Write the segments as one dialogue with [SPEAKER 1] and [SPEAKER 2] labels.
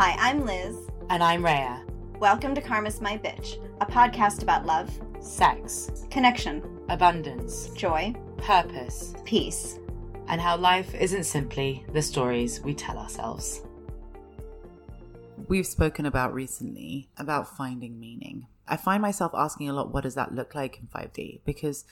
[SPEAKER 1] Hi, I'm Liz.
[SPEAKER 2] And I'm Rhea.
[SPEAKER 1] Welcome to Karma's My Bitch, a podcast about love,
[SPEAKER 2] Sex,
[SPEAKER 1] connection,
[SPEAKER 2] abundance,
[SPEAKER 1] joy,
[SPEAKER 2] purpose,
[SPEAKER 1] peace.
[SPEAKER 2] and how life isn't simply the stories we tell ourselves. We've spoken about recently about finding meaning. I find myself asking a lot, what does that look like in 5D? Because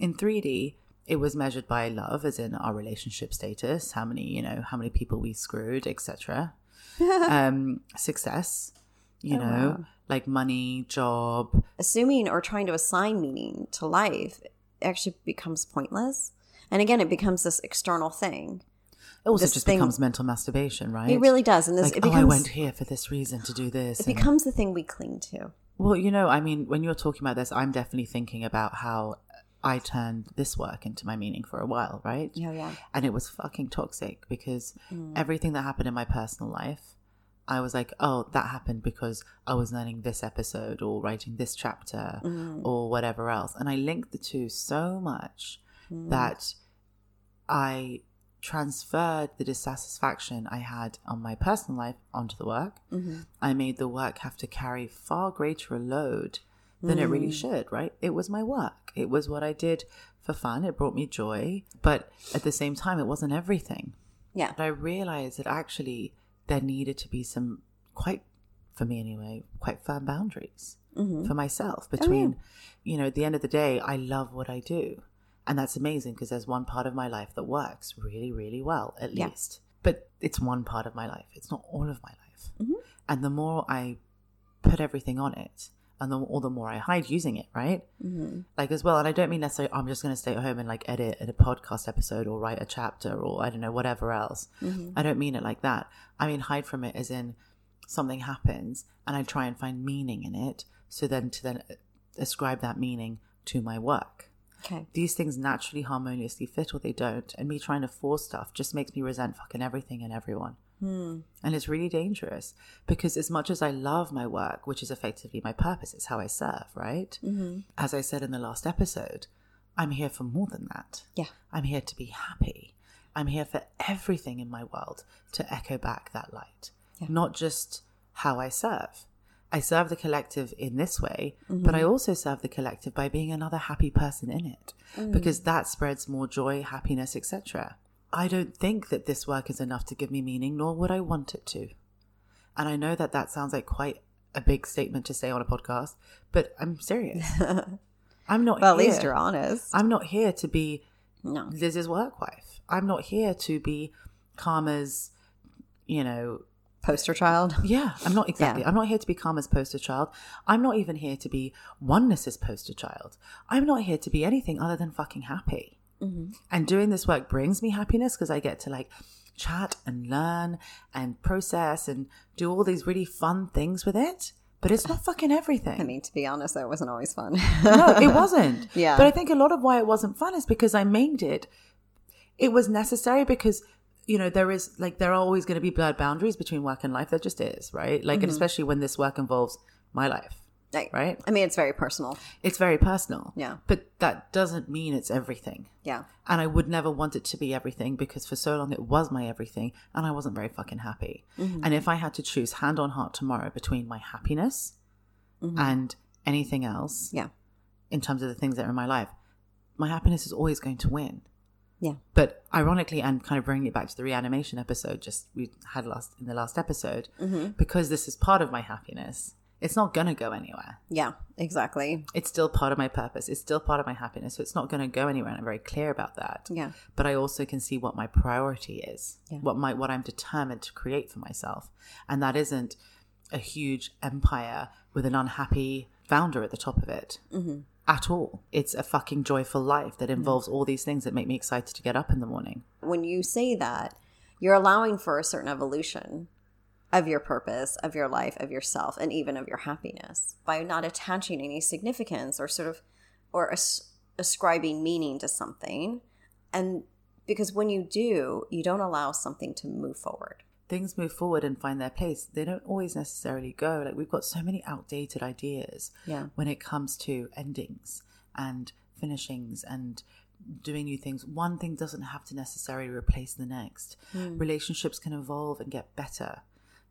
[SPEAKER 2] in 3D, it was measured by love, as in our relationship status, how many, you know, how many people we screwed, etc. um, success, you
[SPEAKER 1] Oh,
[SPEAKER 2] know,
[SPEAKER 1] wow.
[SPEAKER 2] like money, job,
[SPEAKER 3] assuming or trying to assign meaning to life actually becomes pointless. And again, it becomes this external thing.
[SPEAKER 2] It also just
[SPEAKER 3] thing-
[SPEAKER 2] becomes mental masturbation, right?
[SPEAKER 3] It really does. And this
[SPEAKER 2] like,
[SPEAKER 3] it
[SPEAKER 2] oh, I went here for this reason to do this.
[SPEAKER 3] it
[SPEAKER 2] and-
[SPEAKER 3] becomes the thing we cling to.
[SPEAKER 2] well, you know, I mean, when you're talking about this, I'm definitely thinking about how I turned this work into my meaning for a while, right?
[SPEAKER 3] Yeah, yeah.
[SPEAKER 2] And it was fucking toxic because
[SPEAKER 3] Mm.
[SPEAKER 2] everything that happened in my personal life, I was like, oh, that happened because I was learning this episode or writing this chapter
[SPEAKER 3] Mm.
[SPEAKER 2] or whatever else. And I linked the two so much that I transferred the dissatisfaction I had on my personal life onto the work. I made the work have to carry far greater a load than it really should, right? It was my work. It was what I did for fun. It brought me joy. But at the same time, it wasn't everything.
[SPEAKER 3] Yeah.
[SPEAKER 2] But I realized that actually there needed to be some quite, for me anyway, quite firm boundaries
[SPEAKER 3] Mm-hmm.
[SPEAKER 2] for myself between, you know, at the end of the day, I love what I do. And that's amazing because there's one part of my life that works really, really well, at
[SPEAKER 3] Yeah.
[SPEAKER 2] least. But it's one part of my life. It's not all of my life.
[SPEAKER 3] Mhm.
[SPEAKER 2] And the more I put everything on it, and the, or the more I hide using it, right?
[SPEAKER 3] Mm-hmm.
[SPEAKER 2] Like as well. And I don't mean necessarily I'm just going to stay at home and like edit a podcast episode or write a chapter or I don't know, whatever else.
[SPEAKER 3] Mm-hmm.
[SPEAKER 2] I don't mean it like that. I mean hide from it as in something happens and I try and find meaning in it. So then to then ascribe that meaning to my work.
[SPEAKER 3] Okay.
[SPEAKER 2] These things naturally harmoniously fit or they don't. And me trying to force stuff just makes me resent fucking everything and everyone.
[SPEAKER 3] Hmm.
[SPEAKER 2] And it's really dangerous because as much as I love my work, which is effectively my purpose, it's how I serve, right?
[SPEAKER 3] Mm-hmm.
[SPEAKER 2] As I said in the last episode, I'm here for more than that.
[SPEAKER 3] Yeah.
[SPEAKER 2] I'm here to be happy. I'm here for everything in my world to echo back that light,
[SPEAKER 3] Yeah.
[SPEAKER 2] not just how I serve. I serve the collective in this way,
[SPEAKER 3] Mm-hmm.
[SPEAKER 2] but I also serve the collective by being another happy person in it
[SPEAKER 3] Mm.
[SPEAKER 2] because that spreads more joy, happiness, etc. I don't think that this work is enough to give me meaning, nor would I want it to. And I know that that sounds like quite a big statement to say on a podcast, but I'm serious. I'm not
[SPEAKER 3] Well, at least you're honest.
[SPEAKER 2] I'm not here to be
[SPEAKER 3] no.
[SPEAKER 2] Liz's work wife. I'm not here to be Karma's, you know,
[SPEAKER 3] Poster child.
[SPEAKER 2] yeah, I'm not exactly.
[SPEAKER 3] Yeah.
[SPEAKER 2] I'm not here to be Karma's poster child. I'm not even here to be Oneness's poster child. I'm not here to be anything other than fucking happy.
[SPEAKER 3] Mm-hmm.
[SPEAKER 2] And doing this work brings me happiness because I get to like chat and learn and process and do all these really fun things with it. But it's not fucking everything.
[SPEAKER 3] I mean, to be honest, that wasn't always fun.
[SPEAKER 2] no, it wasn't.
[SPEAKER 3] Yeah.
[SPEAKER 2] But I think a lot of why it wasn't fun is because I made it. It was necessary because, you know, there is like, there are always going to be blurred boundaries between work and life. There just is, right? Like, and especially when this work involves my life,
[SPEAKER 3] Like,
[SPEAKER 2] right?
[SPEAKER 3] I mean, it's very personal.
[SPEAKER 2] It's very personal.
[SPEAKER 3] Yeah.
[SPEAKER 2] But that doesn't mean it's everything.
[SPEAKER 3] Yeah.
[SPEAKER 2] And I would never want it to be everything because for so long it was my everything and I wasn't very fucking happy. And if I had to choose hand on heart tomorrow between my happiness and anything else,
[SPEAKER 3] Yeah.
[SPEAKER 2] in terms of the things that are in my life, my happiness is always going to win.
[SPEAKER 3] Yeah.
[SPEAKER 2] But ironically, and kind of bringing it back to the reanimation episode, just we had last in the last episode,
[SPEAKER 3] Mm-hmm.
[SPEAKER 2] because this is part of my happiness. It's not going to go anywhere.
[SPEAKER 3] Yeah. Exactly.
[SPEAKER 2] It's still part of my purpose. It's still part of my happiness. So it's not going to go anywhere. And I'm very clear about that.
[SPEAKER 3] Yeah.
[SPEAKER 2] But I also can see what my priority is,
[SPEAKER 3] Yeah.
[SPEAKER 2] what my what I'm determined to create for myself, and that isn't a huge empire with an unhappy founder at the top of it
[SPEAKER 3] Mm-hmm.
[SPEAKER 2] at all. It's a fucking joyful life that involves all these things that make me excited to get up in the morning.
[SPEAKER 3] When you say that, you're allowing for a certain evolution of your purpose, of your life, of yourself, and even of your happiness by not attaching any significance or sort of or as- ascribing meaning to something. And because when you do, you don't allow something to move forward.
[SPEAKER 2] things move forward and find their place, they don't always necessarily go. Like we've got so many outdated ideas
[SPEAKER 3] Yeah.
[SPEAKER 2] when it comes to endings and finishings and doing new things. One thing doesn't have to necessarily replace the next. Hmm. Relationships can evolve and get better.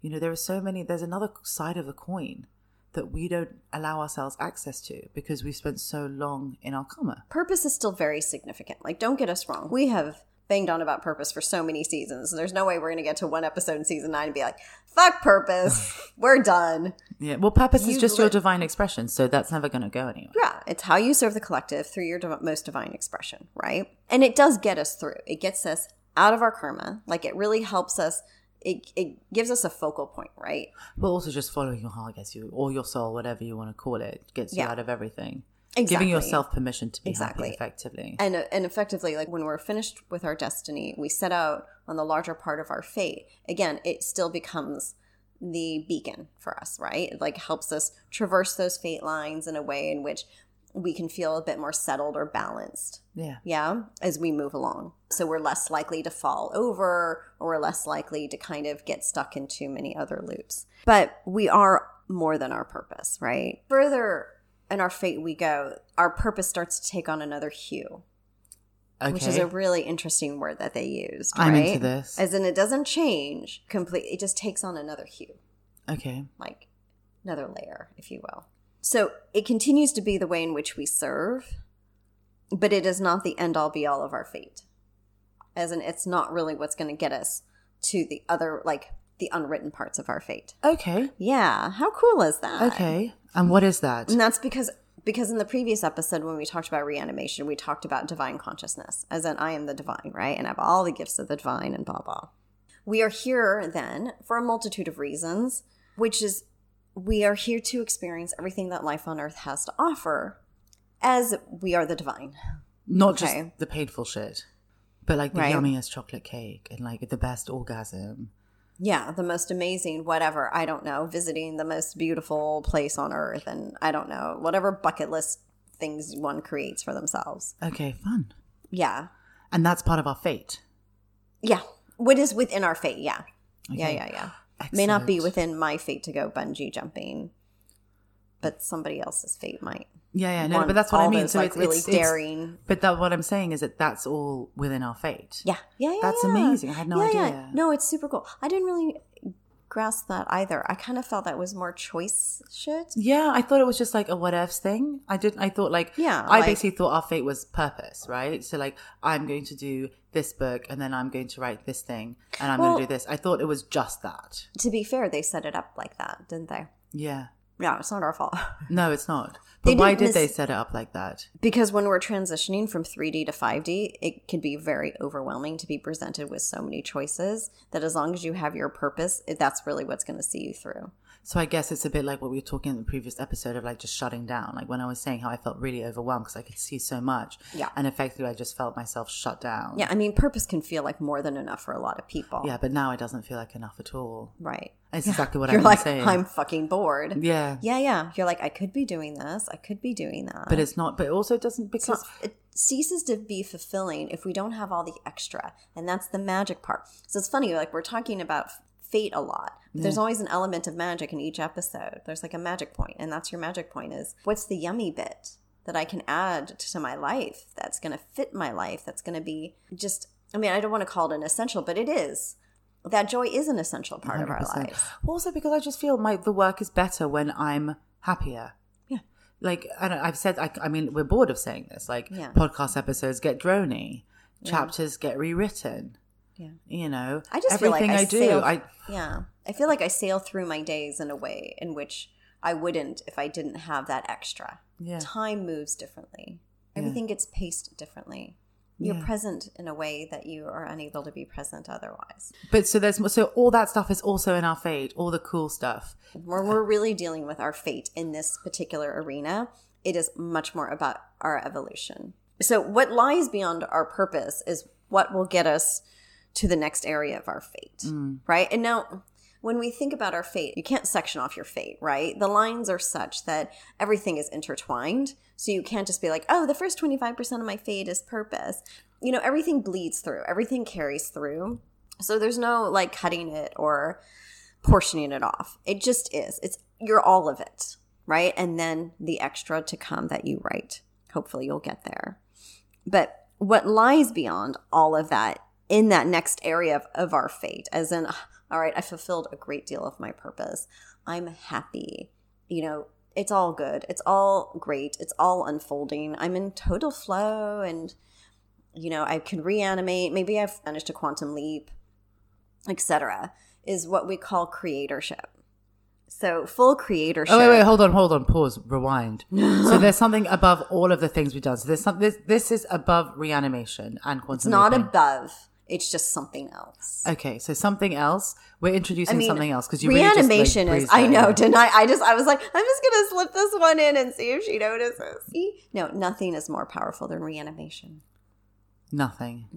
[SPEAKER 2] You know, there are so many, there's another side of the coin that we don't allow ourselves access to because we've spent so long in our karma.
[SPEAKER 3] Purpose is still very significant. Like, don't get us wrong. We have banged on about purpose for so many seasons. There's no way we're going to get to one episode in season nine and be like, fuck purpose. we're done.
[SPEAKER 2] Yeah. Well, purpose
[SPEAKER 3] You
[SPEAKER 2] is just your divine expression. So that's never going to go anywhere.
[SPEAKER 3] Yeah, it's how you serve the collective through your div- most divine expression, right? And it does get us through. It gets us out of our karma. Like, it really helps us. It, it gives us a focal point, right?
[SPEAKER 2] But also just following your heart gets you, or your soul, whatever you want to call it, gets you out of everything.
[SPEAKER 3] Exactly.
[SPEAKER 2] Giving yourself permission to be
[SPEAKER 3] Exactly.
[SPEAKER 2] happy effectively.
[SPEAKER 3] and and effectively like when we're finished with our destiny we set out on the larger part of our fate again it still becomes the beacon for us right it like helps us traverse those fate lines in a way in which we can feel a bit more settled or balanced
[SPEAKER 2] yeah.
[SPEAKER 3] yeah as we move along so we're less likely to fall over or we're less likely to kind of get stuck in too many other loops but we are more than our purpose right further in our fate we go our purpose starts to take on another hue
[SPEAKER 2] Okay.
[SPEAKER 3] which is a really interesting word that they used
[SPEAKER 2] I'm into this.
[SPEAKER 3] as in it doesn't change completely it just takes on another hue
[SPEAKER 2] okay.
[SPEAKER 3] like another layer, if you will. So it continues to be the way in which we serve, but it is not the end all be all of our fate. As in, it's not really what's going to get us to the other, like the unwritten parts of our fate.
[SPEAKER 2] Okay.
[SPEAKER 3] Yeah, how cool is that?
[SPEAKER 2] Okay. And what is that?
[SPEAKER 3] And that's because because in the previous episode when we talked about reanimation, we talked about divine consciousness, as in I am the divine, right? And I have all the gifts of the divine and blah blah. We are here then for a multitude of reasons, which is we are here to experience everything that life on earth has to offer as we are the divine.
[SPEAKER 2] Not just the painful shit, but like the
[SPEAKER 3] Right.
[SPEAKER 2] yummiest chocolate cake and like the best orgasm.
[SPEAKER 3] Yeah, the most amazing, whatever, I don't know, visiting the most beautiful place on earth and I don't know, whatever bucket list things one creates for themselves.
[SPEAKER 2] Okay, fun.
[SPEAKER 3] Yeah.
[SPEAKER 2] And that's part of our fate.
[SPEAKER 3] Yeah. What is within our fate? Yeah. Yeah,
[SPEAKER 2] yeah,
[SPEAKER 3] yeah, yeah. May not be within my fate to go bungee jumping, but somebody else's fate might.
[SPEAKER 2] Yeah, yeah, no, but that's what I mean.
[SPEAKER 3] those,
[SPEAKER 2] so
[SPEAKER 3] like
[SPEAKER 2] it's
[SPEAKER 3] really
[SPEAKER 2] it's, it's-
[SPEAKER 3] daring.
[SPEAKER 2] But that what I'm saying is that that's all within our fate.
[SPEAKER 3] Yeah, yeah, yeah.
[SPEAKER 2] That's
[SPEAKER 3] yeah.
[SPEAKER 2] amazing. I had no
[SPEAKER 3] yeah,
[SPEAKER 2] idea.
[SPEAKER 3] Yeah. No, it's super cool. I didn't really grasp that either. I kind of felt that was more choice shit.
[SPEAKER 2] Yeah, I thought it was just like a what ifs thing. I didn't. I thought like
[SPEAKER 3] Yeah,
[SPEAKER 2] I
[SPEAKER 3] like-
[SPEAKER 2] basically thought our fate was purpose, right? So like I'm going to do this book, and then I'm going to write this thing, and I'm
[SPEAKER 3] Well-
[SPEAKER 2] going to do this. I thought it was just that.
[SPEAKER 3] To be fair, they set it up like that, didn't they?
[SPEAKER 2] Yeah.
[SPEAKER 3] Yeah, it's not our fault.
[SPEAKER 2] No, it's not.
[SPEAKER 3] They
[SPEAKER 2] But why
[SPEAKER 3] didn't
[SPEAKER 2] did
[SPEAKER 3] miss-
[SPEAKER 2] they set it up like that?
[SPEAKER 3] because when we're transitioning from 3D to 5D, it can be very overwhelming to be presented with so many choices that as long as you have your purpose, that's really what's going to see you through.
[SPEAKER 2] So I guess it's a bit like what we were talking in the previous episode of like just shutting down. Like when I was saying how I felt really overwhelmed because I could see so much.
[SPEAKER 3] Yeah.
[SPEAKER 2] And effectively, I just felt myself shut down.
[SPEAKER 3] Yeah, I mean, purpose can feel like more than enough for a lot of people.
[SPEAKER 2] Yeah, but now it doesn't feel like enough at all.
[SPEAKER 3] Right.
[SPEAKER 2] It's exactly what
[SPEAKER 3] You're
[SPEAKER 2] been
[SPEAKER 3] like,
[SPEAKER 2] saying.
[SPEAKER 3] I'm fucking bored.
[SPEAKER 2] yeah.
[SPEAKER 3] Yeah, yeah. You're like, I could be doing this. I could be doing that.
[SPEAKER 2] But it's not. But it also doesn't because
[SPEAKER 3] it ceases to be fulfilling if we don't have all the extra. And that's the magic part. So it's funny, like, we're talking about fate a lot. But There's always an element of magic in each episode. There's like a magic point, and that's your magic point is what's the yummy bit that I can add to my life that's going to fit my life, that's going to be just, I mean, I don't want to call it an essential, but it is. That joy is an essential part of our
[SPEAKER 2] 100%.
[SPEAKER 3] lives.
[SPEAKER 2] Also, because I just feel my the work is better when I'm happier.
[SPEAKER 3] Yeah.
[SPEAKER 2] Like I don't, I've said, I, I mean, we're bored of saying this. Like
[SPEAKER 3] Yeah.
[SPEAKER 2] podcast episodes get drony, chapters get rewritten.
[SPEAKER 3] Yeah.
[SPEAKER 2] You know,
[SPEAKER 3] I just feel
[SPEAKER 2] everything
[SPEAKER 3] like I,
[SPEAKER 2] I, do.
[SPEAKER 3] sail,
[SPEAKER 2] I
[SPEAKER 3] yeah, I feel like I sail through my days in a way in which I wouldn't if I didn't have that extra.
[SPEAKER 2] yeah.
[SPEAKER 3] Time moves differently. Everything gets paced differently. You're
[SPEAKER 2] Yeah.
[SPEAKER 3] present in a way that you are unable to be present otherwise.
[SPEAKER 2] But so there's so all that stuff is also in our fate. All the cool stuff.
[SPEAKER 3] When we're really dealing with our fate in this particular arena, it is much more about our evolution. So, what lies beyond our purpose is what will get us to the next area of our fate, mm. right? And now, when we think about our fate, you can't section off your fate, right? The lines are such that everything is intertwined. So, you can't just be like, oh, the first 25% of my fate is purpose. You know, everything bleeds through, everything carries through. So, there's no like cutting it or portioning it off. It just is. It's you're all of it, right? And then the extra to come that you write. Hopefully you'll get there. But what lies beyond all of that in that next area of, of our fate, as in ah, All right, I fulfilled a great deal of my purpose. I'm happy. You know, it's all good. It's all great. It's all unfolding. I'm in total flow and you know, I can reanimate. Maybe I've managed a quantum leap, etc. is what we call creatorship. So full creatorship.
[SPEAKER 2] Oh wait, wait, hold on, hold on, pause, rewind. so there's something above all of the things we've done. So there's some. This, this is above reanimation and quantum.
[SPEAKER 3] It's not
[SPEAKER 2] leaping.
[SPEAKER 3] above. It's just something else.
[SPEAKER 2] Okay, so something else. We're introducing
[SPEAKER 3] I mean,
[SPEAKER 2] something else because you
[SPEAKER 3] reanimation
[SPEAKER 2] really
[SPEAKER 3] is.
[SPEAKER 2] just, like,
[SPEAKER 3] I know. Didn't I? I just. I was like, I'm just gonna slip this one in and see if she notices. See? No, nothing is more powerful than reanimation.
[SPEAKER 2] Nothing.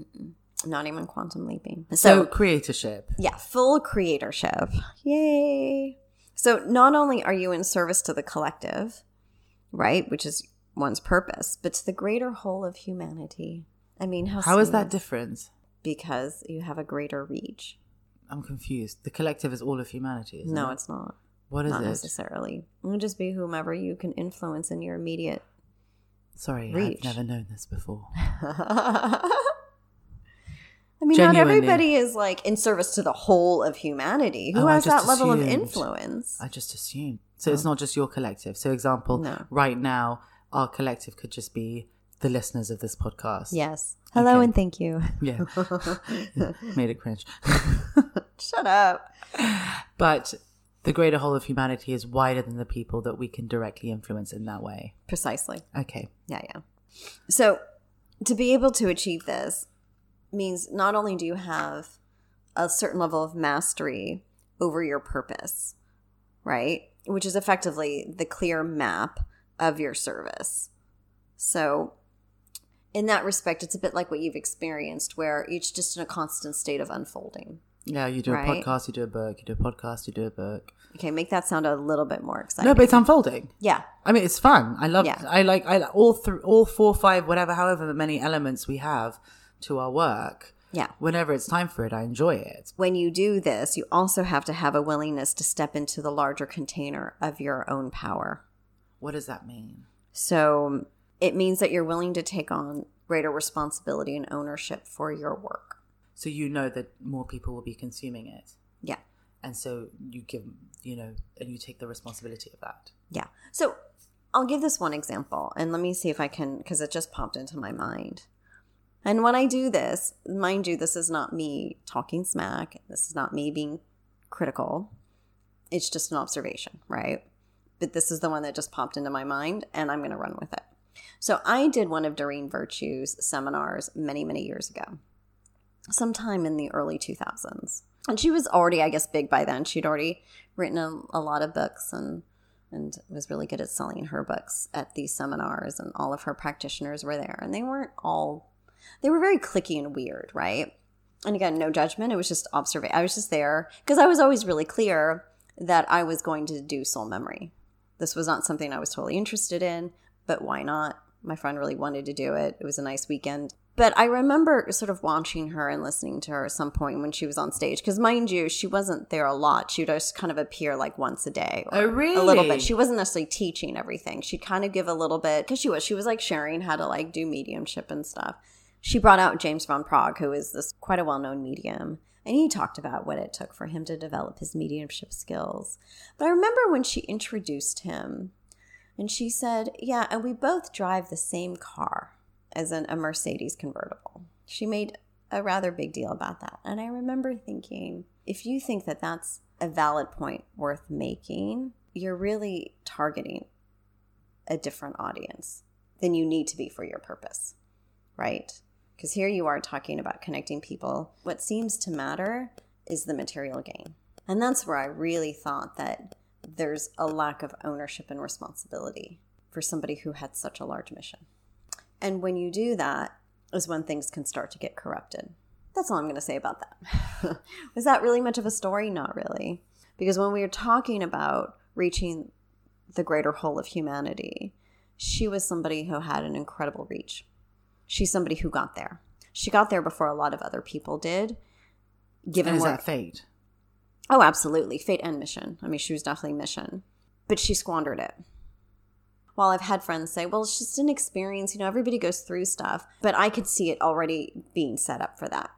[SPEAKER 3] Not even quantum leaping.
[SPEAKER 2] So,
[SPEAKER 3] So,
[SPEAKER 2] creatorship.
[SPEAKER 3] yeah, full creatorship. Yay! So not only are you in service to the collective, right, which is one's purpose, but to the greater whole of humanity. I mean, how
[SPEAKER 2] How is that different?
[SPEAKER 3] Because you have a greater reach.
[SPEAKER 2] I'm confused. The collective is all of humanity. Isn't
[SPEAKER 3] no,
[SPEAKER 2] it?
[SPEAKER 3] it's not.
[SPEAKER 2] What is
[SPEAKER 3] not
[SPEAKER 2] it?
[SPEAKER 3] necessarily. It would just be whomever you can influence in your immediate.
[SPEAKER 2] Sorry,
[SPEAKER 3] Reach.
[SPEAKER 2] I've never known this before.
[SPEAKER 3] I mean, not everybody is like in service to the whole of humanity. Who
[SPEAKER 2] Oh,
[SPEAKER 3] has that level of influence?
[SPEAKER 2] I just assume. So it's oh. not just your collective. So, example,
[SPEAKER 3] No.
[SPEAKER 2] right now, our collective could just be the listeners of this podcast.
[SPEAKER 3] Yes. Hello
[SPEAKER 2] Okay.
[SPEAKER 3] and thank you.
[SPEAKER 2] Yeah. Made it cringe.
[SPEAKER 3] Shut up.
[SPEAKER 2] but the greater whole of humanity is wider than the people that we can directly influence in that way.
[SPEAKER 3] Precisely.
[SPEAKER 2] Okay.
[SPEAKER 3] Yeah, yeah. So to be able to achieve this means not only do you have a certain level of mastery over your purpose, right? Which is effectively the clear map of your service. So in that respect, it's a bit like what you've experienced, where it's just in a constant state of unfolding.
[SPEAKER 2] Yeah, you do
[SPEAKER 3] Right.
[SPEAKER 2] a podcast, you do a book, you do a podcast, you do a book.
[SPEAKER 3] Okay, make that sound a little bit more exciting.
[SPEAKER 2] No, but it's unfolding.
[SPEAKER 3] yeah,
[SPEAKER 2] I mean, it's fun. I love.
[SPEAKER 3] Yeah.
[SPEAKER 2] I like. I all through all four, five, whatever, however many elements we have to our work.
[SPEAKER 3] yeah.
[SPEAKER 2] Whenever it's time for it, I enjoy it.
[SPEAKER 3] when you do this, you also have to have a willingness to step into the larger container of your own power.
[SPEAKER 2] What does that mean?
[SPEAKER 3] So it means that you're willing to take on greater responsibility and ownership for your work.
[SPEAKER 2] So you know that more people will be consuming it,
[SPEAKER 3] Yeah.
[SPEAKER 2] and so you give, you know, and you take the responsibility of that.
[SPEAKER 3] Yeah. So I'll give this one example and let me see if I can, because it just popped into my mind. And when I do this, mind you, this is not me talking smack. This is not me being critical. It's just an observation, right? But this is the one that just popped into my mind and I'm going to run with it. So I did one of Doreen Virtue's seminars many, many years ago, sometime in the early 2000s. And she was already, I guess, big by then. She'd already written a, a lot of books and and was really good at selling her books at these seminars and all of her practitioners were there. And they weren't all they were very cliquey and weird right? And again no judgment. It was just observation i was just there because i was always really clear that i was going to do soul memory. This was not something i was totally interested in but why not? My friend really wanted to do it. It was a nice weekend. But i remember sort of watching her and listening to her at some point when she was on stage because mind you she wasn't there a lot. She would just kind of appear like once a day or
[SPEAKER 2] Oh,
[SPEAKER 3] a little bit. she wasn't necessarily teaching everything. She'd kind of give a little bit because she was. She was like sharing how to like do mediumship and stuff. She brought out james Van Praagh who is this quite a well-known medium and he talked about what it took for him to develop his mediumship skills. But i remember when she introduced him and she said yeah and we both drive the same car as in a mercedes convertible she made a rather big deal about that and i remember thinking if you think that that's a valid point worth making you're really targeting a different audience than you need to be for your purpose, right? Because here you are talking about connecting people. What seems to matter is the material gain. And that's where I really thought that there's a lack of ownership and responsibility for somebody who had such a large mission. And when you do that, is when things can start to get corrupted. That's all I'm going to say about that. Was that really much of a story? Not really. Because when we were talking about reaching the greater whole of humanity, she was somebody who had an incredible reach. She's somebody who got there. She got there before a lot of other people did. Given
[SPEAKER 2] And is
[SPEAKER 3] where,
[SPEAKER 2] that fate?
[SPEAKER 3] Oh, absolutely, fate and mission. I mean, she was definitely mission, but she squandered it. While I've had friends say, "Well, it's just an experience," you know, everybody goes through stuff, but I could see it already being set up for that.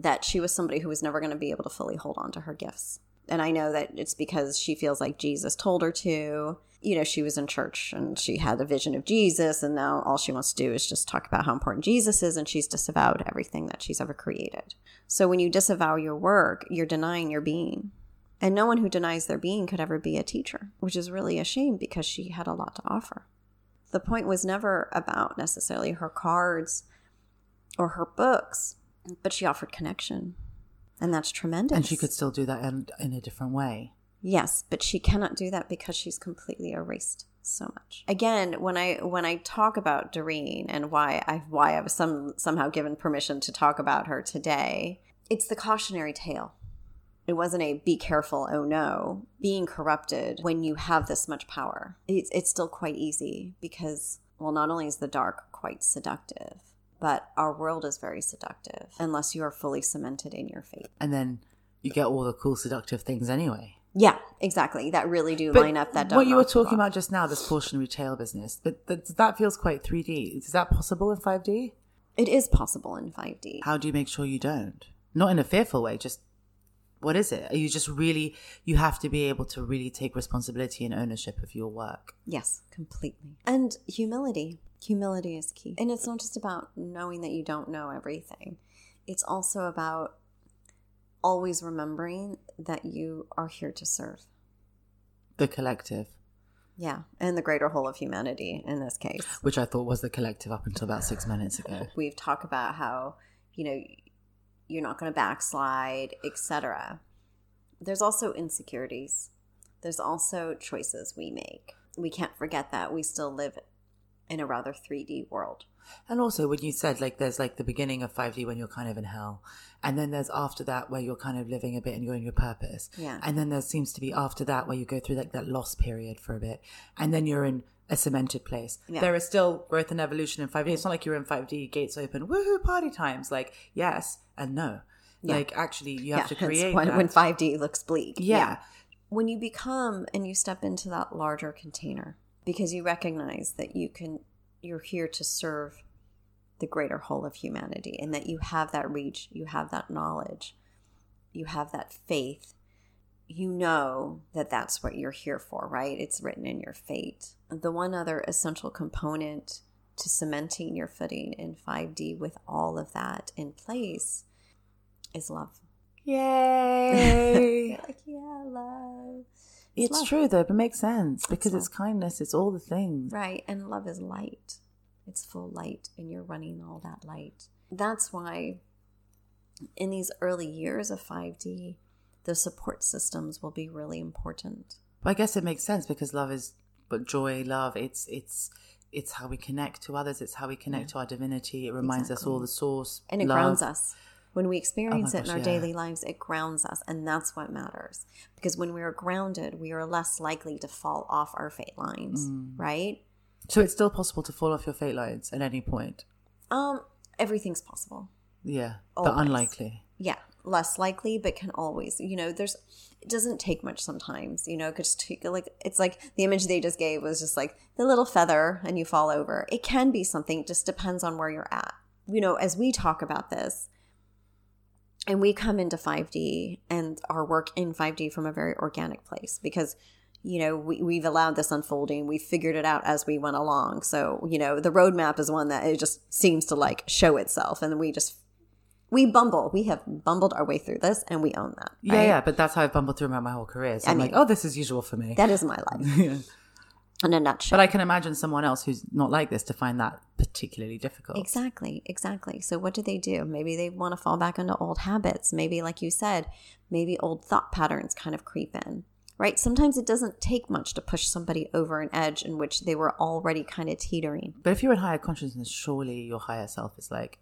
[SPEAKER 3] that she was somebody who was never going to be able to fully hold on to her gifts. And I know that it's because she feels like Jesus told her to. You know, she was in church and she had a vision of Jesus, and now all she wants to do is just talk about how important Jesus is, and she's disavowed everything that she's ever created. So when you disavow your work, you're denying your being. And no one who denies their being could ever be a teacher, which is really a shame because she had a lot to offer. The point was never about necessarily her cards or her books, but she offered connection. And that's tremendous.
[SPEAKER 2] And she could still do that in, in a different way.
[SPEAKER 3] Yes, but she cannot do that because she's completely erased so much. Again, when I when I talk about Doreen and why I why I was some somehow given permission to talk about her today, it's the cautionary tale. It wasn't a be careful, oh no. Being corrupted when you have this much power, it's, it's still quite easy because, well, not only is the dark quite seductive, but our world is very seductive unless you are fully cemented in your faith.
[SPEAKER 2] And then you get all the cool seductive things anyway.
[SPEAKER 3] Yeah, exactly. That really do
[SPEAKER 2] But
[SPEAKER 3] line up that.
[SPEAKER 2] what you were talking about just now, this portion retail business, but that, that feels quite 3D. Is that possible in 5D?
[SPEAKER 3] It is possible in 5D.
[SPEAKER 2] How do you make sure you don't? Not in a fearful way, just what is it? Are you just really, you have to be able to really take responsibility and ownership of your work.
[SPEAKER 3] Yes, completely. And humility. Humility is key. And it's not just about knowing that you don't know everything, it's also about always remembering that you are here to serve.
[SPEAKER 2] The collective,
[SPEAKER 3] Yeah. And the greater whole of humanity in this case.
[SPEAKER 2] which I thought was the collective up until about six minutes ago.
[SPEAKER 3] We've talked about how, you know, you're not going to backslide, etc. There's also insecurities. There's also choices we make. We can't forget that we still live in a rather 3D world.
[SPEAKER 2] And also, when you said like there's like the beginning of 5D when you're kind of in hell, and then there's after that where you're kind of living a bit and you're in your purpose.
[SPEAKER 3] Yeah.
[SPEAKER 2] And then there seems to be after that where you go through like that loss period for a bit, and then you're in a cemented place.
[SPEAKER 3] Yeah.
[SPEAKER 2] There is still growth and evolution in 5D. It's not like you're in 5D, gates open, woohoo, party times. Like, yes and no.
[SPEAKER 3] Yeah.
[SPEAKER 2] Like, actually, you have to create
[SPEAKER 3] when, when 5D looks bleak.
[SPEAKER 2] yeah.
[SPEAKER 3] When you become and you step into that larger container because you recognize that you can you're here to serve the greater whole of humanity and that you have that reach, you have that knowledge, you have that faith. You know that that's what you're here for, right? It's written in your fate. The one other essential component to cementing your footing in 5D with all of that in place is love.
[SPEAKER 2] Yay!
[SPEAKER 3] like, yeah, love.
[SPEAKER 2] It's true though, but it makes sense because it's kindness, it's all the things.
[SPEAKER 3] Right. And love is light. It's full light, and you're running all that light. That's why in these early years of 5D, the support systems will be really important.
[SPEAKER 2] But I guess it makes sense because love is but joy, love, it's it's it's how we connect to others, it's how we connect to our divinity. It reminds us all the source.
[SPEAKER 3] And it
[SPEAKER 2] love.
[SPEAKER 3] grounds us. When we experience
[SPEAKER 2] Oh
[SPEAKER 3] it in our
[SPEAKER 2] yeah.
[SPEAKER 3] daily lives, it grounds us. And that's what matters. Because when we are grounded, we are less likely to fall off our fate lines,
[SPEAKER 2] Mm.
[SPEAKER 3] right?
[SPEAKER 2] So it's still possible to fall off your fate lines at any point.
[SPEAKER 3] Um, everything's possible.
[SPEAKER 2] Yeah. But unlikely.
[SPEAKER 3] yeah less likely but can always you know there's it doesn't take much sometimes you know it could just take like it's like the image they just gave was just like the little feather and you fall over it can be something just depends on where you're at you know as we talk about this and we come into 5d and our work in 5d from a very organic place because you know we, we've allowed this unfolding we figured it out as we went along so you know the roadmap is one that it just seems to like show itself and we just we bumble. We have bumbled our way through this, and we own that.
[SPEAKER 2] Yeah,
[SPEAKER 3] right?
[SPEAKER 2] yeah. But that's how I've bumbled through my, my whole career. So
[SPEAKER 3] I
[SPEAKER 2] I'm
[SPEAKER 3] mean,
[SPEAKER 2] like, oh, this is usual for me.
[SPEAKER 3] That is my life
[SPEAKER 2] Yeah.
[SPEAKER 3] In a nutshell.
[SPEAKER 2] But I can imagine someone else who's not like this to find that particularly difficult.
[SPEAKER 3] exactly, exactly. So, what do they do? Maybe they want to fall back into old habits. Maybe, like you said, maybe old thought patterns kind of creep in. Right? Sometimes it doesn't take much to push somebody over an edge in which they were already kind of teetering.
[SPEAKER 2] But if you're in higher consciousness, surely your higher self is like,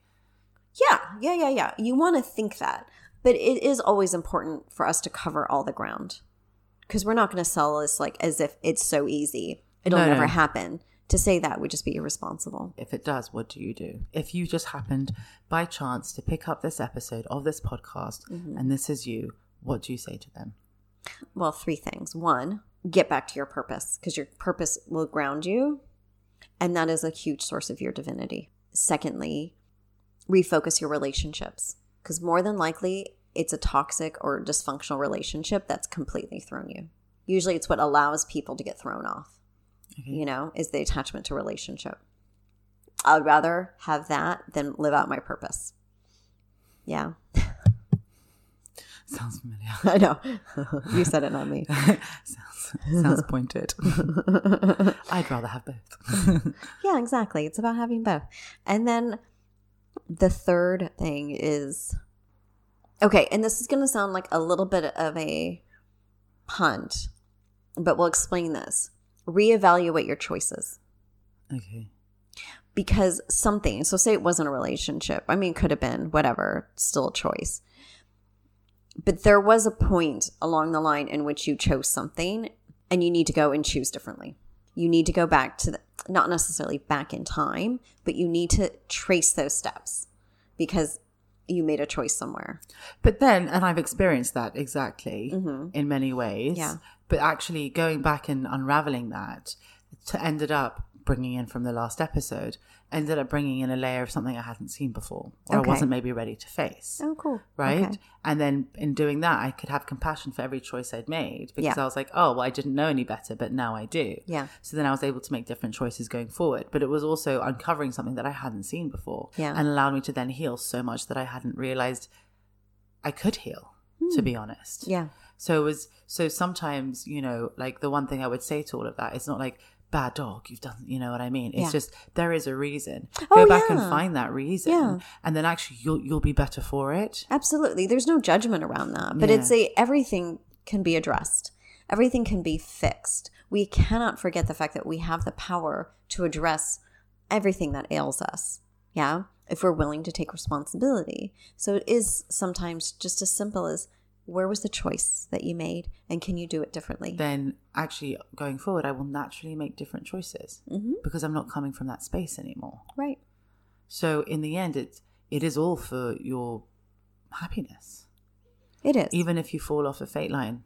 [SPEAKER 3] Yeah, yeah, yeah, yeah. You want to think that. But it is always important for us to cover all the ground. Because we're not going to sell this like as if it's so easy. It'll
[SPEAKER 2] No,
[SPEAKER 3] never happen. To say that would just be irresponsible.
[SPEAKER 2] if it does, what do you do? If you just happened by chance to pick up this episode of this podcast
[SPEAKER 3] Mm-hmm.
[SPEAKER 2] and this is you, what do you say to them?
[SPEAKER 3] Well, three things. One, get back to your purpose because your purpose will ground you. And that is a huge source of your divinity. Secondly, refocus your relationships because more than likely it's a toxic or dysfunctional relationship that's completely thrown you. Usually it's what allows people to get thrown off,
[SPEAKER 2] Okay.
[SPEAKER 3] you know, is the attachment to relationship. I'd rather have that than live out my purpose. Yeah,
[SPEAKER 2] Sounds familiar.
[SPEAKER 3] I know. you said it, not me.
[SPEAKER 2] sounds, sounds pointed. I'd rather have both.
[SPEAKER 3] Yeah, exactly. It's about having both. And then the third thing is okay, and this is going to sound like a little bit of a punt, but we'll explain this. Reevaluate your choices
[SPEAKER 2] okay.
[SPEAKER 3] because something, so say it wasn't a relationship, I mean, could have been, whatever, still a choice. But there was a point along the line in which you chose something and you need to go and choose differently. You need to go back to the, not necessarily back in time, but you need to trace those steps because you made a choice somewhere.
[SPEAKER 2] But then, and I've experienced that exactly in many ways.
[SPEAKER 3] Mm-hmm. Yeah.
[SPEAKER 2] But actually, going back and unraveling that, to ended up bringing in from the last episode, ended up bringing in a layer of something I hadn't seen before, or
[SPEAKER 3] Okay.
[SPEAKER 2] I wasn't maybe ready to face.
[SPEAKER 3] Oh, cool.
[SPEAKER 2] Right.
[SPEAKER 3] Okay.
[SPEAKER 2] And then in doing that, I could have compassion for every choice I'd made because
[SPEAKER 3] Yeah.
[SPEAKER 2] I was like, oh, well, I didn't know any better, but now I do.
[SPEAKER 3] Yeah.
[SPEAKER 2] So then I was able to make different choices going forward. But it was also uncovering something that I hadn't seen before
[SPEAKER 3] Yeah.
[SPEAKER 2] and allowed me to then heal so much that I hadn't realized I could heal, to be honest.
[SPEAKER 3] Hmm. Yeah.
[SPEAKER 2] So it was so sometimes, you know, like the one thing I would say to all of that, it's not like bad dog, you've done you know what I mean? It's
[SPEAKER 3] Yeah.
[SPEAKER 2] just there is a reason.
[SPEAKER 3] Oh,
[SPEAKER 2] Go back and find that reason.
[SPEAKER 3] Yeah.
[SPEAKER 2] And then actually you'll you'll be better for it.
[SPEAKER 3] Absolutely. There's no judgment around that. But
[SPEAKER 2] Yeah.
[SPEAKER 3] it's a everything can be addressed. Everything can be fixed. We cannot forget the fact that we have the power to address everything that ails us. Yeah? If we're willing to take responsibility. So it is sometimes just as simple as where was the choice that you made and can you do it differently?
[SPEAKER 2] Then actually going forward I will naturally make different choices
[SPEAKER 3] hmm
[SPEAKER 2] because I'm not coming from that space anymore.
[SPEAKER 3] Right.
[SPEAKER 2] So in the end it it is all for your happiness.
[SPEAKER 3] It is.
[SPEAKER 2] Even if you fall off a fate line.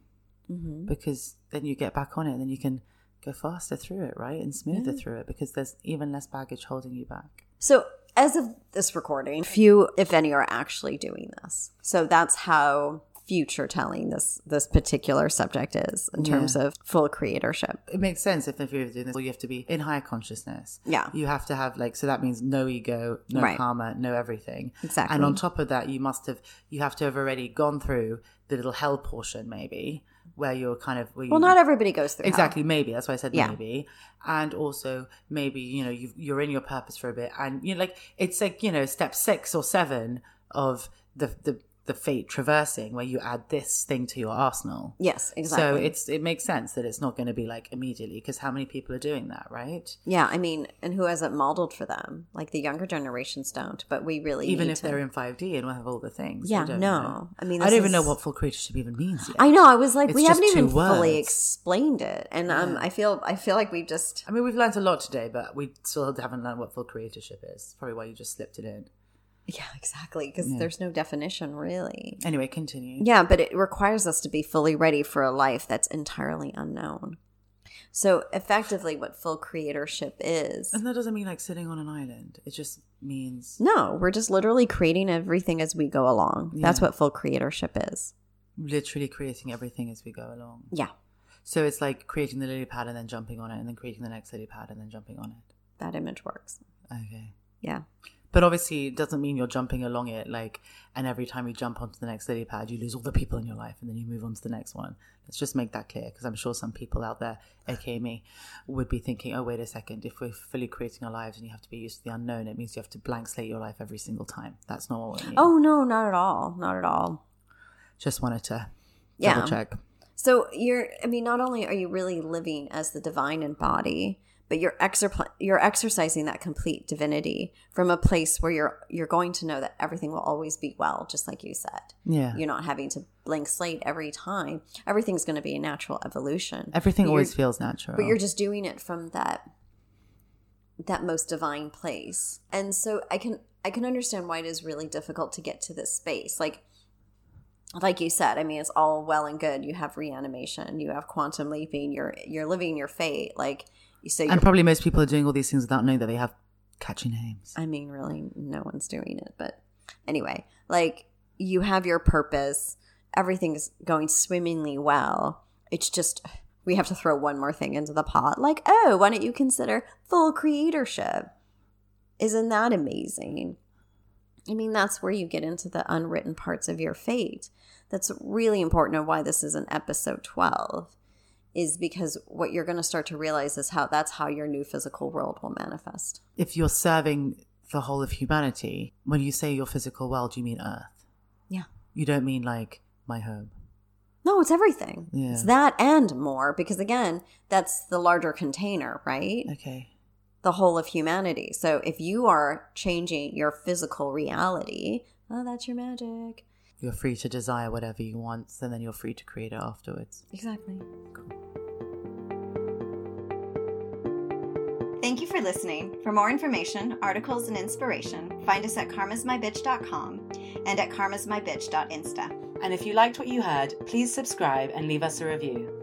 [SPEAKER 3] hmm
[SPEAKER 2] because then you get back on it and then you can go faster through it, right? And smoother
[SPEAKER 3] Yeah.
[SPEAKER 2] through it because there's even less baggage holding you back.
[SPEAKER 3] So, as of this recording, few, if any, are actually doing this. So that's how future telling this this particular subject is in terms of full creatorship.
[SPEAKER 2] It makes sense if, if you're doing this, you have to be in higher consciousness.
[SPEAKER 3] Yeah.
[SPEAKER 2] You have to have like, so that means no ego, no
[SPEAKER 3] Right.
[SPEAKER 2] karma, no everything.
[SPEAKER 3] Exactly.
[SPEAKER 2] And on top of that, you must have, you have to have already gone through the little hell portion maybe where you're kind of, where you,
[SPEAKER 3] Well, not everybody goes through hell.
[SPEAKER 2] Exactly, maybe that's why I said
[SPEAKER 3] Yeah.
[SPEAKER 2] maybe, and also maybe you know you you're in your purpose for a bit, and you know like it's like you know step six or seven of the the the fate traversing where you add this thing to your arsenal.
[SPEAKER 3] Yes, exactly.
[SPEAKER 2] So it's it makes sense that it's not going to be like immediately because how many people are doing that, right?
[SPEAKER 3] yeah, I mean, and who has it modeled for them? Like the younger generations don't, but we really
[SPEAKER 2] Even if
[SPEAKER 3] to-
[SPEAKER 2] they're in 5D and we have all the things.
[SPEAKER 3] Yeah,
[SPEAKER 2] don't
[SPEAKER 3] no.
[SPEAKER 2] know.
[SPEAKER 3] I mean,
[SPEAKER 2] I don't even know what full creatorship even means yet.
[SPEAKER 3] I know. I was like,
[SPEAKER 2] It's
[SPEAKER 3] we haven't even
[SPEAKER 2] two
[SPEAKER 3] fully explained it, and um, I feel I feel like we've just
[SPEAKER 2] I mean, we've learned a lot today, but we still haven't learned what full creatorship is. Probably why you just slipped it in.
[SPEAKER 3] Yeah, exactly because there's no definition really.
[SPEAKER 2] Anyway, continue.
[SPEAKER 3] Yeah, but it requires us to be fully ready for a life that's entirely unknown. So, effectively, what full creatorship is
[SPEAKER 2] And that doesn't mean like sitting on an island. It just means
[SPEAKER 3] no, we're just literally creating everything as we go along. That's what full creatorship is.
[SPEAKER 2] literally creating everything as we go along.
[SPEAKER 3] Yeah,
[SPEAKER 2] So it's like creating the lily pad and then jumping on it, and then creating the next lily pad and then jumping on it.
[SPEAKER 3] that image works.
[SPEAKER 2] Okay.
[SPEAKER 3] Yeah.
[SPEAKER 2] But obviously, it doesn't mean you're jumping along it like, and every time you jump onto the next lily pad, you lose all the people in your life, and then you move on to the next one. Let's just make that clear, because I'm sure some people out there, aka me, would be thinking, "Oh, wait a second. If we're fully creating our lives and you have to be used to the unknown, it means you have to blank slate your life every single time. That's not what we mean.
[SPEAKER 3] Oh no, not at all. Not at all.
[SPEAKER 2] just wanted to
[SPEAKER 3] Yeah.
[SPEAKER 2] double check.
[SPEAKER 3] So you're I mean not only are you really living as the divine in body, but you're exer- you're exercising that complete divinity from a place where you're you're going to know that everything will always be well, just like you said.
[SPEAKER 2] Yeah.
[SPEAKER 3] You're not having to blank slate every time. Everything's going to be a natural evolution.
[SPEAKER 2] Everything
[SPEAKER 3] But
[SPEAKER 2] always feels natural.
[SPEAKER 3] but you're just doing it from that that most divine place and so i can i can understand why it is really difficult to get to this space like like you said i mean it's all well and good you have reanimation you have quantum leaping you're you're living your fate like so you're,
[SPEAKER 2] and probably most people are doing all these things without knowing that they have catchy names.
[SPEAKER 3] i mean really no one's doing it but anyway like you have your purpose, everything's going swimmingly well. It's just we have to throw one more thing into the pot. Like, oh, why don't you consider full creatorship? Isn't that amazing? I mean, that's where you get into the unwritten parts of your fate. That's really important and why this is an episode 12 is because what you're going to start to realize is how that's how your new physical world will manifest.
[SPEAKER 2] If you're serving the whole of humanity, when you say your physical world, you mean Earth.
[SPEAKER 3] Yeah.
[SPEAKER 2] You don't mean like my home.
[SPEAKER 3] No, it's everything.
[SPEAKER 2] Yeah.
[SPEAKER 3] It's that and more because again, that's the larger container, right?
[SPEAKER 2] Okay.
[SPEAKER 3] The whole of humanity. So if you are changing your physical reality, oh, that's your magic.
[SPEAKER 2] You're free to desire whatever you want, and then you're free to create it afterwards.
[SPEAKER 3] Exactly.
[SPEAKER 1] Thank you for listening. For more information, articles, and inspiration, find us at karmasmybitch.com and at karmasmybitch.insta.
[SPEAKER 2] And if you liked what you heard, please subscribe and leave us a review.